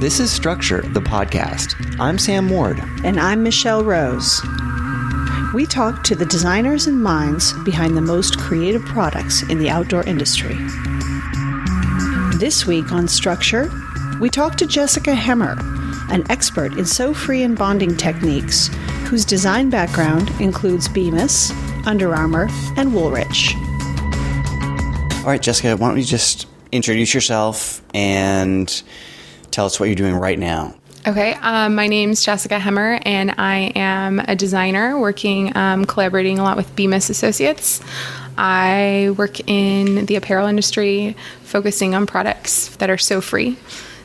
This is Struktur, the podcast. I'm Sam Ward. And I'm Michelle Rose. We talk to the designers and minds behind the most creative products in the outdoor industry. This week on Struktur, we talk to Jessica Hemmer, an expert in sew free and bonding techniques, whose design background includes Bemis, Under Armour, and Woolrich. All right, Jessica, why don't we just introduce yourself and tell us what you're doing right now? Okay, um, my name's Jessica Hemmer, and I am a designer working, um, collaborating a lot with Bemis Associates. I work in the apparel industry, focusing on products that are sew free.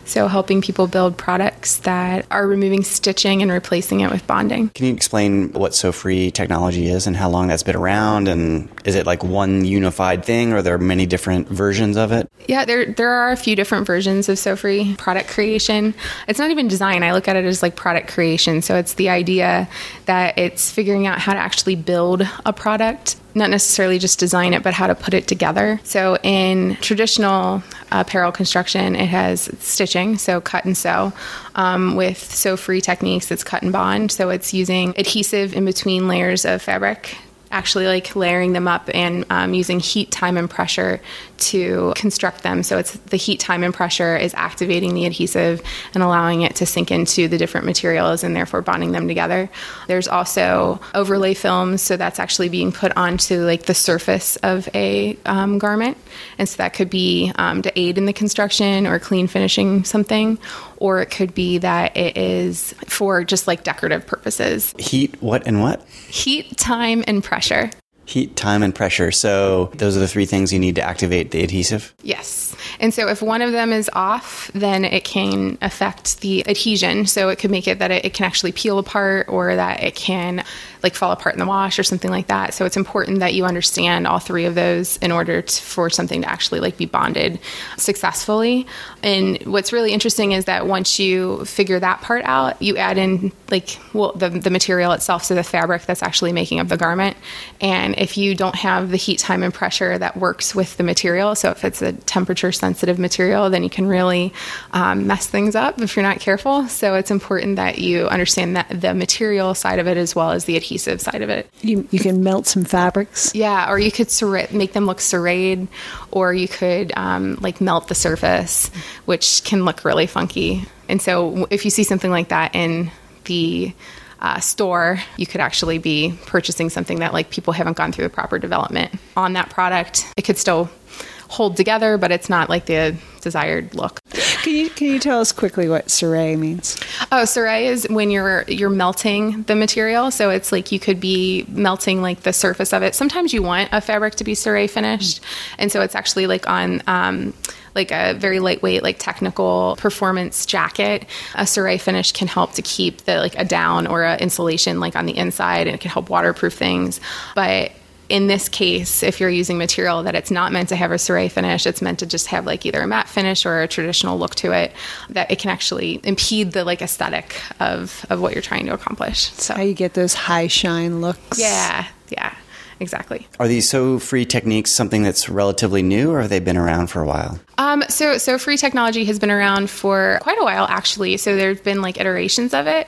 So, helping people build products that are removing stitching and replacing it with bonding. Can you explain what Sew Free technology is and how long that's been around? And is it like one unified thing, or are there many different versions of it? Yeah, there there are a few different versions of Sew Free product creation. It's not even design. I look at it as like product creation. So it's the idea that it's figuring out how to actually build a product not necessarily just design it, but how to put it together. So in traditional apparel construction, it has stitching, so cut and sew. Um, with sew free techniques, it's cut and bond. So it's using adhesive in between layers of fabric actually like layering them up and um, using heat, time, and pressure to construct them. So it's the heat, time, and pressure is activating the adhesive and allowing it to sink into the different materials and therefore bonding them together. There's also overlay films, so that's actually being put onto like the surface of a um, garment, and so that could be um, to aid in the construction or clean finishing something, or it could be that it is for just like decorative purposes. Heat, what, and what? Heat, time, and pressure. Heat, time, and pressure. So those are the three things you need to activate the adhesive? Yes. And so if one of them is off, then it can affect the adhesion. So it could make it that it, it can actually peel apart or that it can like fall apart in the wash or something like that. So it's important that you understand all three of those in order to, for something to actually like be bonded successfully. And what's really interesting is that once you figure that part out, you add in like well the, the material itself, so the fabric that's actually making up the garment. And if you don't have the heat, time, and pressure that works with the material, so if it's a temperature sensitive material, then you can really um, mess things up if you're not careful. So it's important that you understand that the material side of it as well as the adhesive side of it. You, you can melt some fabrics. Yeah, or you could serra- make them look serrated, or you could um, like melt the surface, which can look really funky. And so if you see something like that in the uh, store, you could actually be purchasing something that like people haven't gone through the proper development on that product. It could still hold together, but it's not like the desired look. Can you can you tell us quickly what ciré means? Oh, ciré is when you're you're melting the material. So it's like you could be melting like the surface of it. Sometimes you want a fabric to be ciré finished, and so it's actually like on. Um, like a very lightweight, like technical performance jacket, a ciré finish can help to keep the like a down or a insulation like on the inside, and it can help waterproof things. But in this case, if you're using material that it's not meant to have a ciré finish, it's meant to just have like either a matte finish or a traditional look to it, that it can actually impede the like aesthetic of of what you're trying to accomplish. So How you get those high shine looks? yeah, yeah, exactly. Are these sew free techniques something that's relatively new, or have they been around for a while? Um, so, sew free technology has been around for quite a while, actually. So there's been like iterations of it.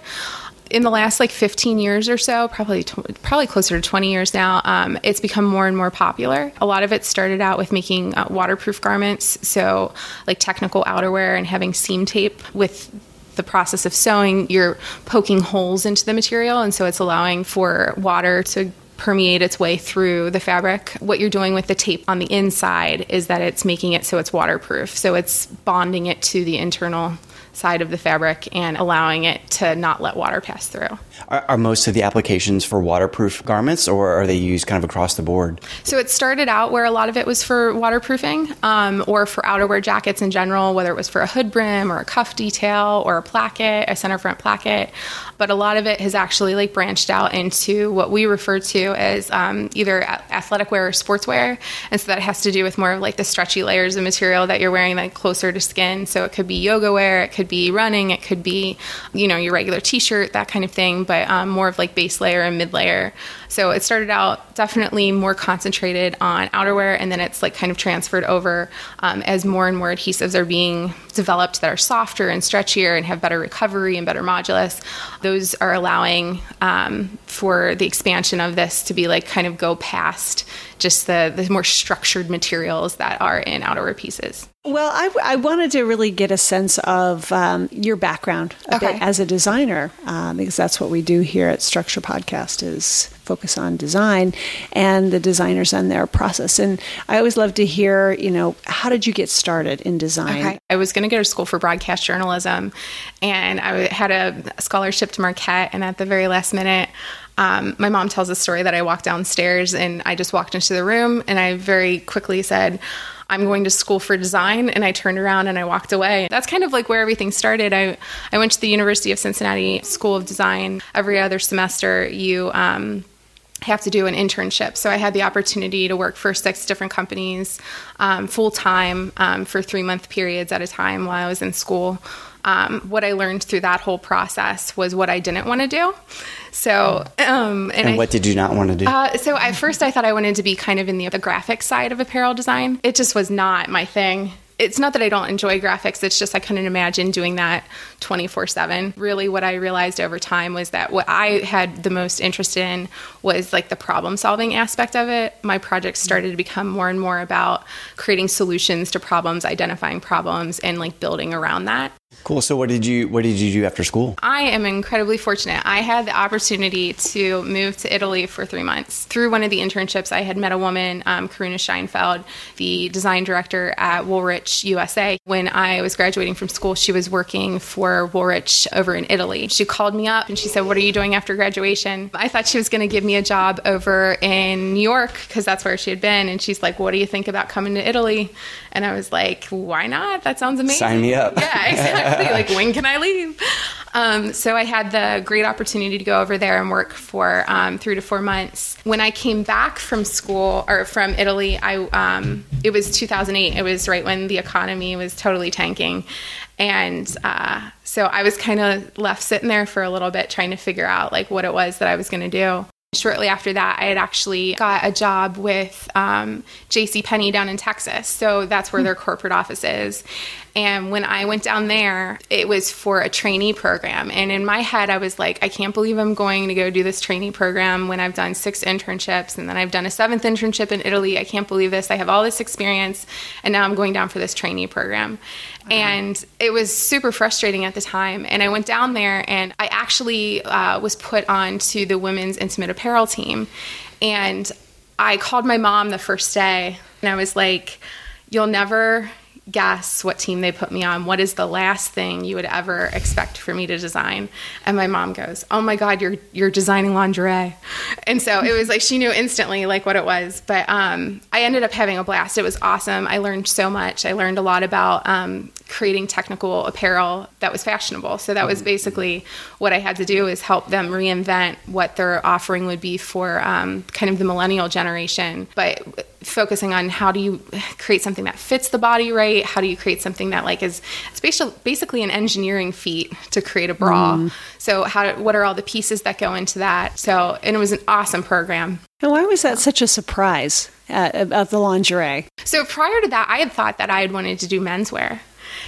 In the last like 15 years or so, probably tw- probably closer to 20 years now, um, it's become more and more popular. A lot of it started out with making uh, waterproof garments, so like technical outerwear and having seam tape with the process of sewing, you're poking holes into the material, and so it's allowing for water to permeate its way through the fabric. What you're doing with the tape on the inside is that it's making it so it's waterproof. So it's bonding it to the internal side of the fabric and allowing it to not let water pass through. Are, are most of the applications for waterproof garments, or are they used kind of across the board? So it started out where a lot of it was for waterproofing um, or for outerwear jackets in general, whether it was for a hood brim or a cuff detail or a placket, a center front placket. But a lot of it has actually like branched out into what we refer to as um, either athletic wear or sportswear, and so that has to do with more of like the stretchy layers of material that you're wearing like closer to skin. So it could be yoga wear, it could be running, it could be, you know, your regular t shirt, that kind of thing, but um, more of like base layer and mid layer. So it started out definitely more concentrated on outerwear, and then it's like kind of transferred over um, as more and more adhesives are being developed that are softer and stretchier and have better recovery and better modulus. Those are allowing um, for the expansion of this to be like kind of go past just the, the more structured materials that are in outerwear pieces. Well, I, I wanted to really get a sense of um, your background a Okay. bit as a designer, um, because that's what we do here at Struktur Podcast is focus on design and the designers and their process. And I always love to hear, you know, how did you get started in design? Okay. I was going to go to school for broadcast journalism, and I had a scholarship to Marquette. And at the very last minute, um, my mom tells a story that I walked downstairs and I just walked into the room, and I very quickly said, I'm going to school for design. And I turned around and I walked away. That's kind of like where everything started. I, I went to the University of Cincinnati School of Design. Every other semester, you um, have to do an internship. So I had the opportunity to work for six different companies um, full time um, for three month periods at a time while I was in school. Um, what I learned through that whole process was what I didn't want to do. So, um, And I, what did you not want to do? uh, so at first I thought I wanted to be kind of in the, the graphic side of apparel design. It just was not my thing. It's not that I don't enjoy graphics. It's just I couldn't imagine doing that 24 7. Really, what I realized over time was that what I had the most interest in was like the problem solving aspect of it. My projects started to become more and more about creating solutions to problems, identifying problems, and like building around that. Cool. So what did you what did you do after school? I am incredibly fortunate. I had the opportunity to move to Italy for three months. Through one of the internships, I had met a woman, um, Karuna Scheinfeld, the design director at Woolrich USA. When I was graduating from school, she was working for Woolrich over in Italy. She called me up and she said, What are you doing after graduation? I thought she was going to give me a job over in New York because that's where she had been. And she's like, What do you think about coming to Italy? And I was like, Why not? That sounds amazing. Sign me up. Yeah, exactly. like, when can I leave? Um, so I had the great opportunity to go over there and work for um, three to four months. When I came back from school or from Italy, I um, it was 2008. It was right when the economy was totally tanking, and uh, so I was kind of left sitting there for a little bit trying to figure out like what it was that I was going to do. Shortly after that, I had actually got a job with um, J.C. Penney down in Texas. So that's where their corporate office is. And when I went down there, it was for a trainee program. And in my head, I was like, I can't believe I'm going to go do this trainee program when I've done six internships and then I've done a seventh internship in Italy. I can't believe this. I have all this experience. And now I'm going down for this trainee program. And it was super frustrating at the time. And I went down there and I actually uh, was put on to the women's intimate apparel team. And I called my mom the first day and I was like, You'll never guess what team they put me on. What is the last thing you would ever expect for me to design? And my mom goes, "Oh my god, you're you're designing lingerie." And so it was like she knew instantly like what it was. But um, I ended up having a blast. It was awesome. I learned so much. I learned a lot about um, creating technical apparel that was fashionable. So that was basically what I had to do is help them reinvent what their offering would be for um, kind of the millennial generation, but focusing on how do you create something that fits the body right? How do you create something that like is it's basi- basically an engineering feat to create a bra. So how what are all the pieces that go into that? So and it was an awesome program. And why was that such a surprise uh, about the lingerie? so prior to that i had thought that i had wanted to do menswear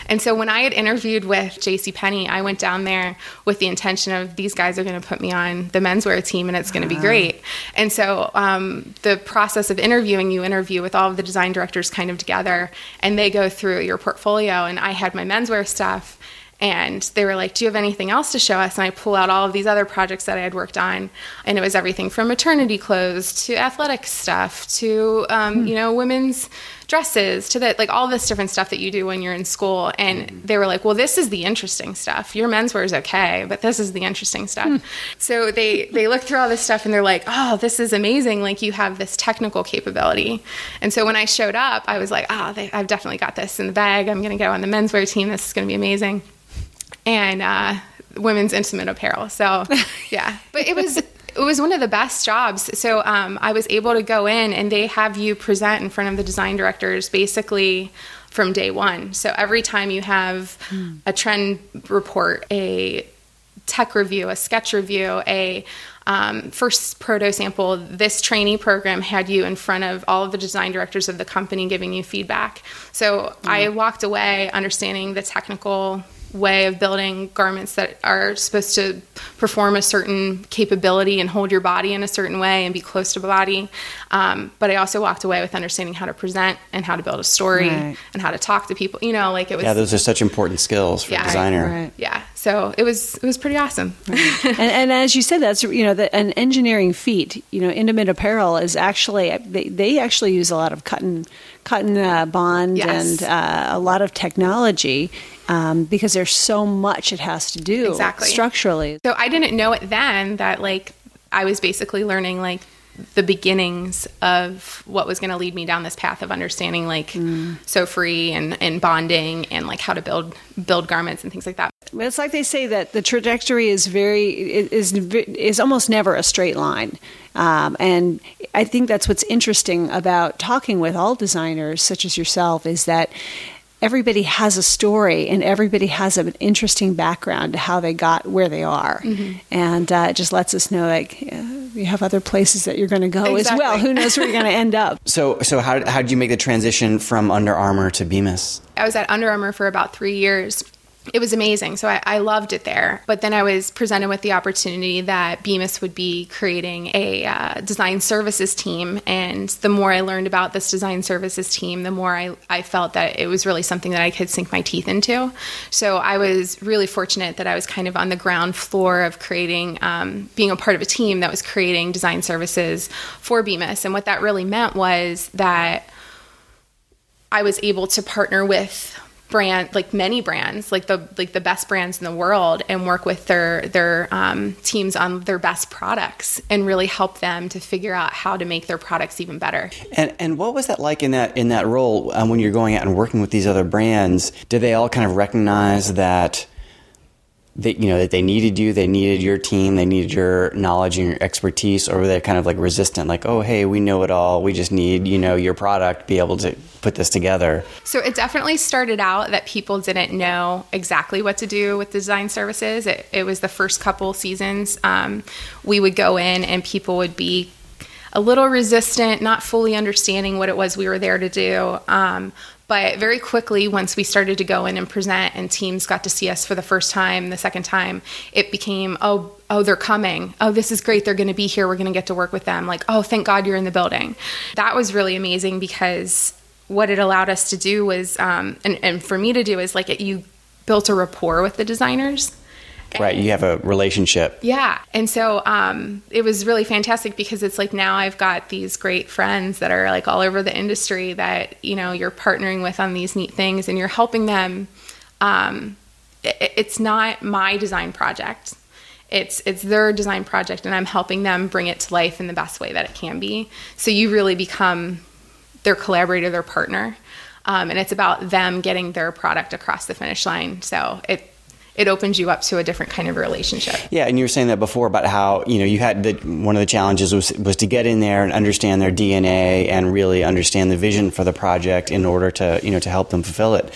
and so when I had interviewed with JC Penney, I went down there with the intention of these guys are going to put me on the menswear team and it's going to be great. And so um, the process of interviewing, you interview with all of the design directors kind of together and they go through your portfolio. And I had my menswear stuff and they were like, Do you have anything else to show us? And I pull out all of these other projects that I had worked on. And it was everything from maternity clothes to athletic stuff to, um, you know, women's dresses to that, like all this different stuff that you do when you're in school. And mm-hmm. they were like, Well, this is the interesting stuff. Your menswear is okay, but this is the interesting stuff. Hmm. So they, they look through all this stuff and they're like, Oh, this is amazing. Like you have this technical capability. And so when I showed up, I was like, Oh, they, I've definitely got this in the bag. I'm going to go on the menswear team. This is going to be amazing and uh, women's intimate apparel. So, yeah, but it was it was one of the best jobs. So um, I was able to go in and they have you present in front of the design directors basically from day one. So every time you have mm. a trend report, a tech review, a sketch review, a um, first proto sample, this trainee program had you in front of all of the design directors of the company giving you feedback. So mm. I walked away understanding the technical way of building garments that are supposed to perform a certain capability and hold your body in a certain way and be close to the body. Um, but I also walked away with understanding how to present and how to build a story right. and how to talk to people. You know, like it was. Yeah, those are such important skills for yeah, a designer. Right. Yeah, so it was it was pretty awesome. Right. and, and, as you said, that's you know the, an engineering feat. You know, intimate apparel is actually they, they actually use a lot of cut and cut and uh, bond yes. and uh, a lot of technology um, because there's so much it has to do exactly. structurally. So I didn't know it then that like I was basically learning like the beginnings of what was going to lead me down this path of understanding like mm. sew free and, and bonding and like how to build build garments and things like that it's like they say that the trajectory is very is is almost never a straight line um, and i think that's what's interesting about talking with all designers such as yourself is that everybody has a story and everybody has an interesting background to how they got where they are. Mm-hmm. And uh, it just lets us know, like, you have other places that you're going to go exactly. as well. Who knows where you're going to end up? So, so how, how did you make the transition from Under Armour to Bemis? I was at Under Armour for about three years it was amazing. So I, I, loved it there. But then I was presented with the opportunity that Bemis would be creating a uh, design services team. And the more I learned about this design services team, the more I, I felt that it was really something that I could sink my teeth into. So I was really fortunate that I was kind of on the ground floor of creating, um, being a part of a team that was creating design services for Bemis. And what that really meant was that I was able to partner with brand like many brands like the like the best brands in the world and work with their their um, teams on their best products and really help them to figure out how to make their products even better. And and what was that like in that in that role um, when you're going out and working with these other brands? Did they all kind of recognize that that you know that they needed you, they needed your team, they needed your knowledge and your expertise, or were they kind of like resistant, like, oh hey, we know it all, we just need you know your product, be able to put this together. So it definitely started out that people didn't know exactly what to do with design services. It, it was the first couple seasons. Um, we would go in and people would be a little resistant, not fully understanding what it was we were there to do. Um, but very quickly, once we started to go in and present, and teams got to see us for the first time, the second time, it became, oh, oh, they're coming. Oh, this is great. They're going to be here. We're going to get to work with them. Like, oh, thank God you're in the building. That was really amazing because what it allowed us to do was, um, and, and for me to do is like, it, you built a rapport with the designers right you have a relationship. Yeah and so um, it was really fantastic because it's like now i've got these great friends that are like all over the industry that you know you're partnering with on these neat things and you're helping them um, it, it's not my design project. It's it's their design project and i'm helping them bring it to life in the best way that it can be. So you really become their collaborator their partner um, and it's about them getting their product across the finish line. So it it opens you up to a different kind of relationship. Yeah, and you were saying that before about how you know you had the, one of the challenges was was to get in there and understand their DNA and really understand the vision for the project in order to you know to help them fulfill it.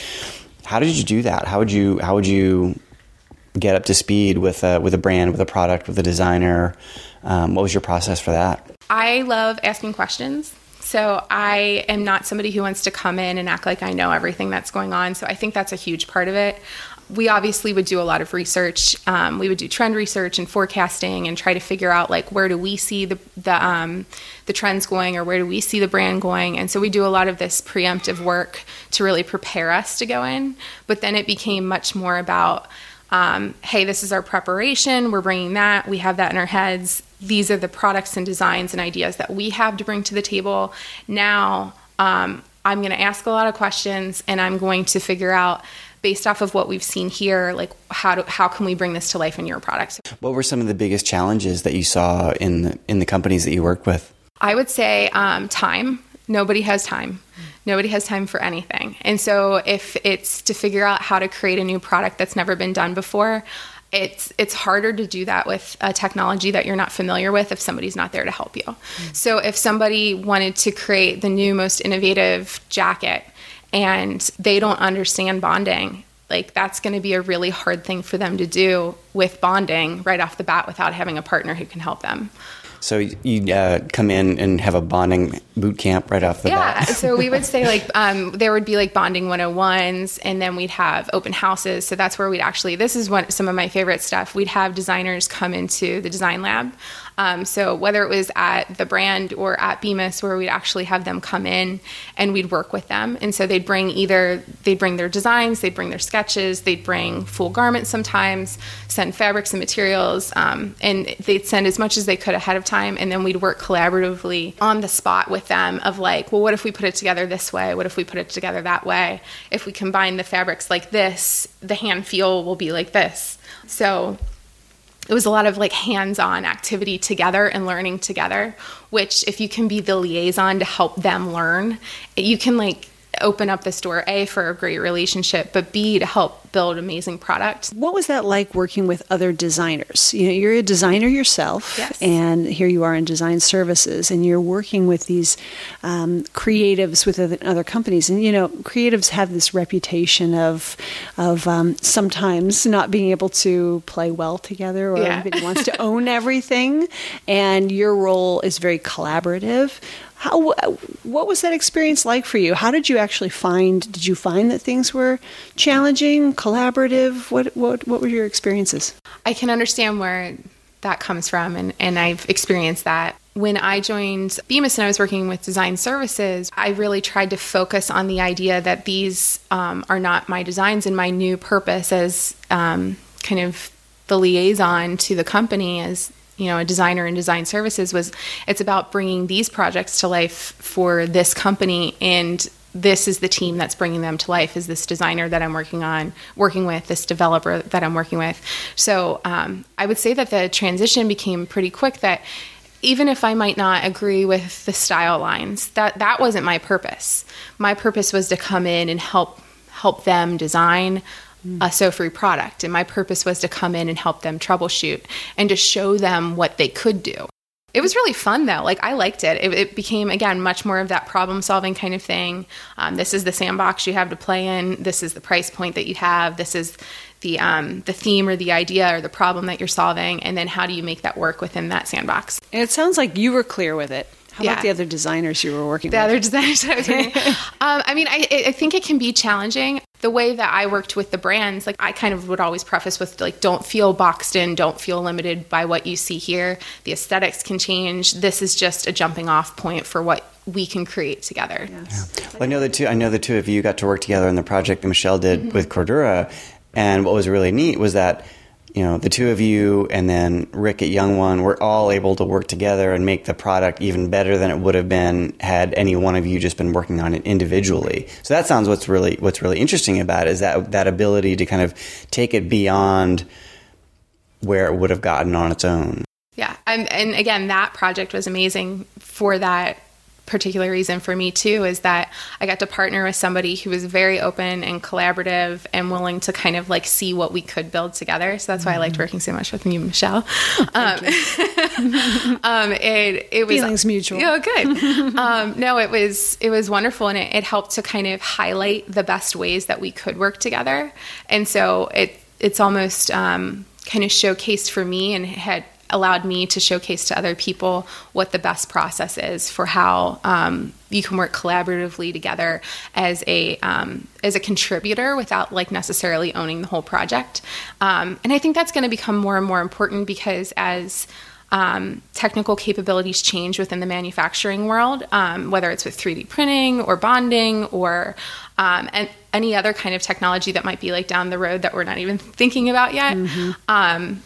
How did you do that? How would you how would you get up to speed with a, with a brand, with a product, with a designer? Um, what was your process for that? I love asking questions. So I am not somebody who wants to come in and act like I know everything that's going on. So I think that's a huge part of it we obviously would do a lot of research. Um, we would do trend research and forecasting and try to figure out like where do we see the the um, the trends going or where do we see the brand going. And so we do a lot of this preemptive work to really prepare us to go in. But then it became much more about um, hey, this is our preparation. We're bringing that. We have that in our heads. These are the products and designs and ideas that we have to bring to the table. Now um, I'm going to ask a lot of questions and I'm going to figure out based off of what we've seen here, like how do, how can we bring this to life in your products? What were some of the biggest challenges that you saw in the, in the companies that you work with? I would say um, time. Nobody has time. Nobody has time for anything. And so if it's to figure out how to create a new product that's never been done before, it's it's harder to do that with a technology that you're not familiar with if somebody's not there to help you. Mm-hmm. So if somebody wanted to create the new most innovative jacket and they don't understand bonding, like that's going to be a really hard thing for them to do with bonding right off the bat without having a partner who can help them. So you uh, come in and have a bonding boot camp right off the yeah, bat. Yeah. so we would say like um, there would be like bonding 101s, and then we'd have open houses. So that's where we'd actually. This is one some of my favorite stuff. We'd have designers come into the design lab. Um, so whether it was at the brand or at Bemis, where we'd actually have them come in and we'd work with them, and so they'd bring either they'd bring their designs, they'd bring their sketches, they'd bring full garments sometimes, send fabrics and materials, um, and they'd send as much as they could ahead of time, and then we'd work collaboratively on the spot with them of like, well, what if we put it together this way? What if we put it together that way? If we combine the fabrics like this, the hand feel will be like this. So it was a lot of like hands-on activity together and learning together which if you can be the liaison to help them learn you can like open up this door a for a great relationship but b to help build amazing products. what was that like working with other designers you know you're a designer yourself yes. and here you are in design services and you're working with these um, creatives with other companies and you know creatives have this reputation of of um, sometimes not being able to play well together or yeah. everybody wants to own everything and your role is very collaborative how, what was that experience like for you? How did you actually find? Did you find that things were challenging, collaborative? What what what were your experiences? I can understand where that comes from, and and I've experienced that. When I joined Bemis and I was working with design services, I really tried to focus on the idea that these um, are not my designs and my new purpose as um, kind of the liaison to the company as you know a designer in design services was it's about bringing these projects to life for this company and this is the team that's bringing them to life is this designer that i'm working on working with this developer that i'm working with. So um, i would say that the transition became pretty quick that even if i might not agree with the style lines that that wasn't my purpose. My purpose was to come in and help help them design a sew free product. And my purpose was to come in and help them troubleshoot and to show them what they could do. It was really fun though. Like I liked it. It, it became again much more of that problem solving kind of thing. Um, this is the sandbox you have to play in. This is the price point that you have. This is the um, the theme or the idea or the problem that you're solving, and then how do you make that work within that sandbox? And it sounds like you were clear with it. How Yeah. about the other designers you were working with? the with? other designers I was working with. um, I mean, I, I think it can be challenging. The way that I worked with the brands, like I kind of would always preface with like, don't feel boxed in, don't feel limited by what you see here. The aesthetics can change. This is just a jumping off point for what we can create together. Well, I know the two. I know the two of you got to work together on the project that Michelle did Mm-hmm. with Cordura, and what was really neat was that you know the two of you and then Rick at Young One were all able to work together and make the product even better than it would have been had any one of you just been working on it individually. So that sounds what's really what's really interesting about it is that that ability to kind of take it beyond where it would have gotten on its own. Yeah. And, and again, that project was amazing for that particular reason for me too is that I got to partner with somebody who was very open and collaborative and willing to kind of like see what we could build together. So that's why I liked working so much with you, Michelle. Um, um, it, it was Feelings mutual. Yeah, good. um, no, it was it was wonderful, and it, it helped to kind of highlight the best ways that we could work together. And so it it's almost um, kind of showcased for me, and had allowed me to showcase to other people what the best process is for how um, you can work collaboratively together as a um, as a contributor without like necessarily owning the whole project. Um, and I think that's going to become more and more important because as um, technical capabilities change within the manufacturing world, um, whether it's with 3D printing or bonding or um, and any other kind of technology that might be like down the road that we're not even thinking about yet. Um,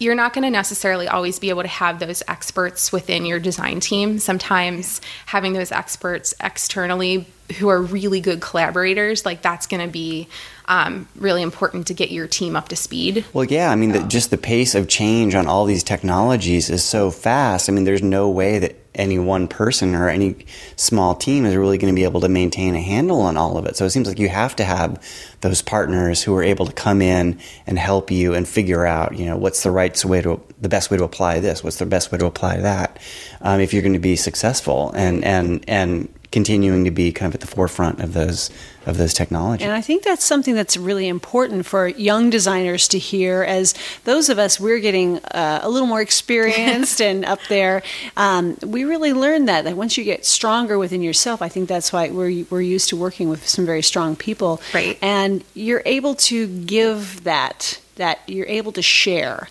you're not going to necessarily always be able to have those experts within your design team. Sometimes having those experts externally who are really good collaborators, like that's going to be um, really important to get your team up to speed. Well, yeah, I mean, the, just the pace of change on all these technologies is so fast. I mean, there's no way that any one person or any small team is really going to be able to maintain a handle on all of it. So it seems like you have to have those partners who are able to come in and help you and figure out, you know, what's the right way to, the best way to apply this, what's the best way to apply that, um, if you're going to be successful and and and continuing to be kind of at the forefront of those of those technologies. And I think that's something that's really important for young designers to hear. As those of us, we're getting uh, a little more experienced and up there. Um, we really learn that that once you get stronger within yourself, I think that's why we're we're used to working with some very strong people, right? And you're able to give that that you're able to share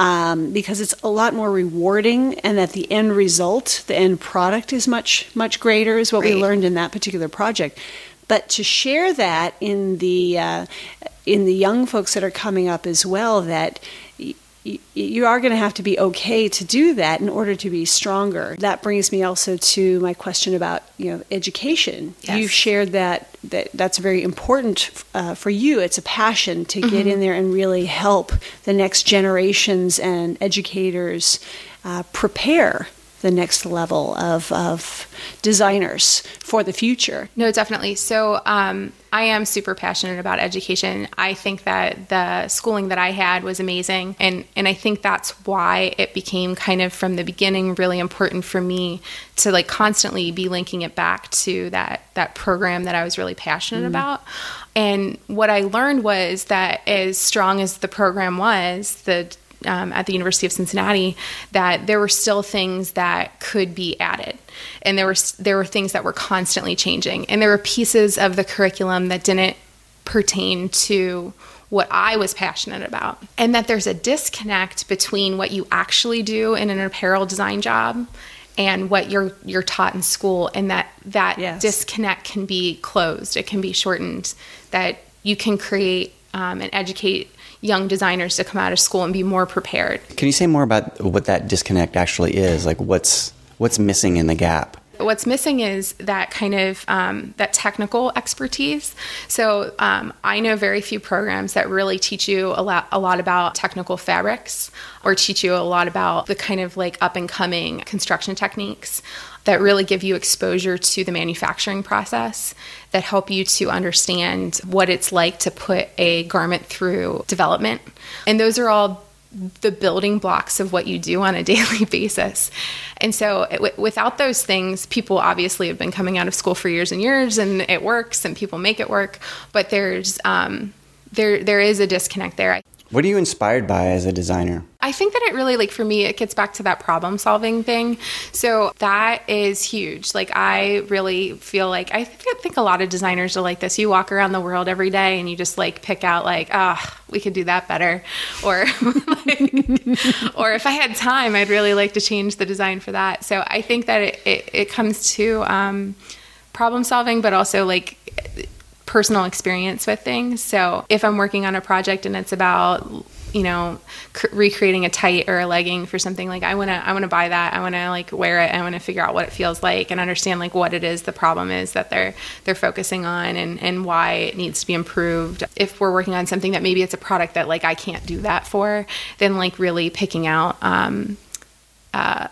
um, because it's a lot more rewarding and that the end result the end product is much much greater is what right. we learned in that particular project but to share that in the uh, in the young folks that are coming up as well that you are going to have to be okay to do that in order to be stronger. That brings me also to my question about you know education. Yes. You've shared that, that that's very important uh, for you. It's a passion to mm-hmm. get in there and really help the next generations and educators uh, prepare the next level of, of designers for the future. No, definitely. So um, I am super passionate about education. I think that the schooling that I had was amazing, and and I think that's why it became kind of from the beginning really important for me to like constantly be linking it back to that that program that I was really passionate mm-hmm. about. And what I learned was that as strong as the program was, the um, at the University of Cincinnati that there were still things that could be added, and there were there were things that were constantly changing, and there were pieces of the curriculum that didn't pertain to what I was passionate about, and that there's a disconnect between what you actually do in an apparel design job and what you're you're taught in school and that that yes. disconnect can be closed. It can be shortened. That you can create um, and educate young designers to come out of school and be more prepared. Can you say more about what that disconnect actually is? Like what's what's missing in the gap? What's missing is that kind of um, that technical expertise. So um, I know very few programs that really teach you a lot, a lot about technical fabrics or teach you a lot about the kind of like up and coming construction techniques that really give you exposure to the manufacturing process, that help you to understand what it's like to put a garment through development. And those are all the building blocks of what you do on a daily basis. And so, w- without those things, people obviously have been coming out of school for years and years, and it works, and people make it work. But there's um, there there is a disconnect there. What are you inspired by as a designer? I think that it really, like, for me, it gets back to that problem solving thing. So that is huge. Like, I really feel like I think a lot of designers are like this. You walk around the world every day and you just like pick out, like, ah, oh, we could do that better. Or, like, or if I had time, I'd really like to change the design for that. So I think that it, it, it comes to um, problem solving, but also like, personal experience with things. So if I'm working on a project and it's about you know recreating a tight or a legging for something like i want to i want to buy that. I want to like wear it. I want to figure out what it feels like and understand like what it is the problem is that they're they're focusing on and and why it needs to be improved. If we're working on something that maybe it's a product that like i can't do that for then like really picking out um uh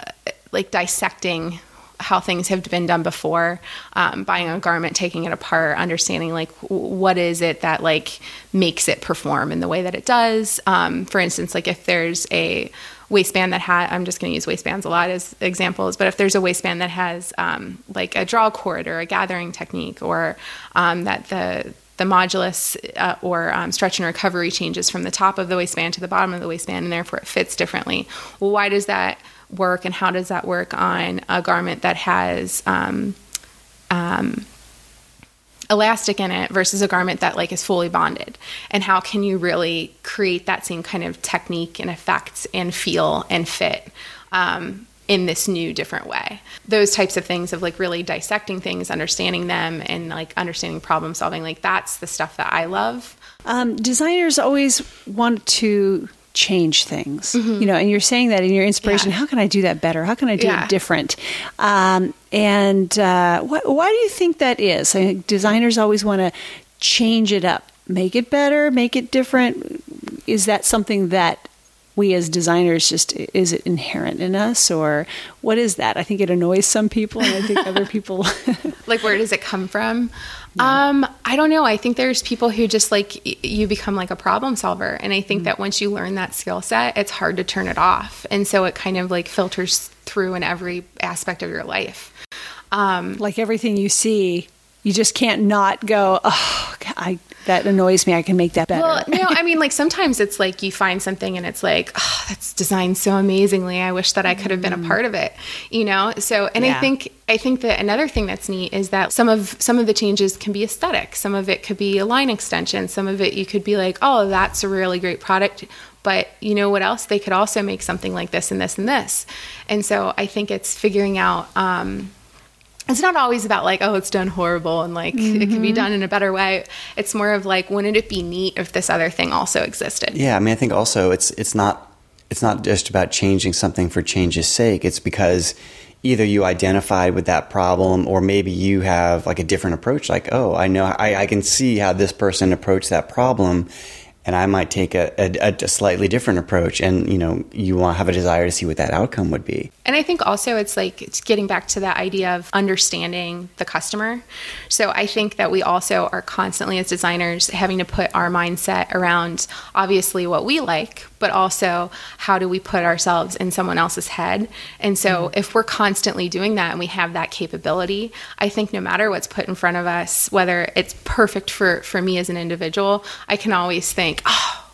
like dissecting how things have been done before um, buying a garment taking it apart understanding like what is it that like makes it perform in the way that it does. Um, for instance like if there's a waistband that had i'm just going to use waistbands a lot as examples but if there's a waistband that has um, like a draw cord or a gathering technique or um, that the the modulus uh, or um, stretch and recovery changes from the top of the waistband to the bottom of the waistband and therefore it fits differently well why does that work and how does that work on a garment that has um, um, elastic in it versus a garment that like is fully bonded? And how can you really create that same kind of technique and effect and feel and fit um, in this new different way? Those types of things of like really dissecting things understanding them and like understanding problem solving like that's the stuff that i love. Um, designers always want to change things. You know, and you're saying that in your inspiration. Mm-hmm. Yeah. How can I do that better? How can I do Yeah. it different? Um, and uh, wh- why do you think that is? I think designers always want to change it up, make it better, make it different. Is that something that we as designers just is it inherent in us or what is that? I think it annoys some people and I think other people like where does it come from? Um i don't know. I think there's people who just like you become like a problem solver and i think that once you learn that skill set it's hard to turn it off and so it kind of like filters through in every aspect of your life. Um like everything you see, you just can't not go, oh, I, that annoys me. I can make that better. Well, no, I mean, like sometimes it's like you find something and it's like, oh, that's designed so amazingly. I wish that I could have been a part of it, you know. So, and Yeah. I think I think that another thing that's neat is that some of some of the changes can be aesthetic. Some of it could be a line extension. Some of it you could be like, oh, that's a really great product. But you know what else? They could also make something like this and this and this. And so I think it's figuring out. Um, it's not always about like oh it's done horrible and like it could be mm-hmm. done in a better way it's more of like wouldn't it be neat if this other thing also existed Yeah, I mean, I think also it's it's not it's not just about changing something for change's sake. It's because either you identified with that problem, or maybe you have like a different approach. Like, oh, I know I, I can see how this person approached that problem, and I might take a, a, a slightly different approach. And you know, you want to have a desire to see what that outcome would be. And I think also it's like it's getting back to that idea of understanding the customer. So I think that we also are constantly as designers having to put our mindset around obviously what we like, but also how do we put ourselves in someone else's head. And so mm-hmm. if we're constantly doing that and we have that capability, I think no matter what's put in front of us, whether it's perfect for for me as an individual, I can always think, oh,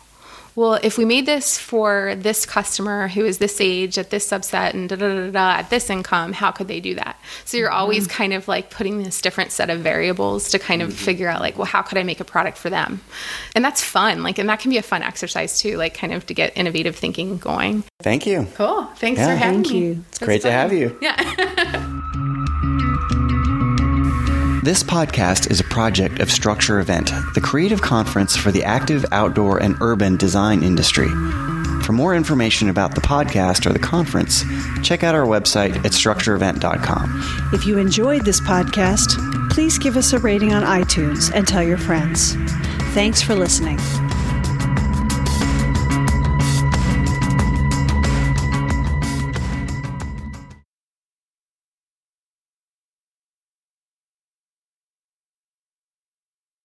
well, if we made this for this customer who is this age at this subset and da da da da, da at this income, how could they do that? So you're mm-hmm. always kind of like putting this different set of variables to kind of mm-hmm. figure out like, well, how could I make a product for them? And that's fun. Like, and that can be a fun exercise too, like kind of to get innovative thinking going. Thank you. Cool. Thanks Yeah. for having Thank me. you. It's great to have you. Yeah. This podcast is a project of Struktur Event, the creative conference for the active, outdoor, and urban design industry. For more information about the podcast or the conference, check out our website at strukturevent.com. If you enjoyed this podcast, please give us a rating on iTunes and tell your friends. Thanks for listening.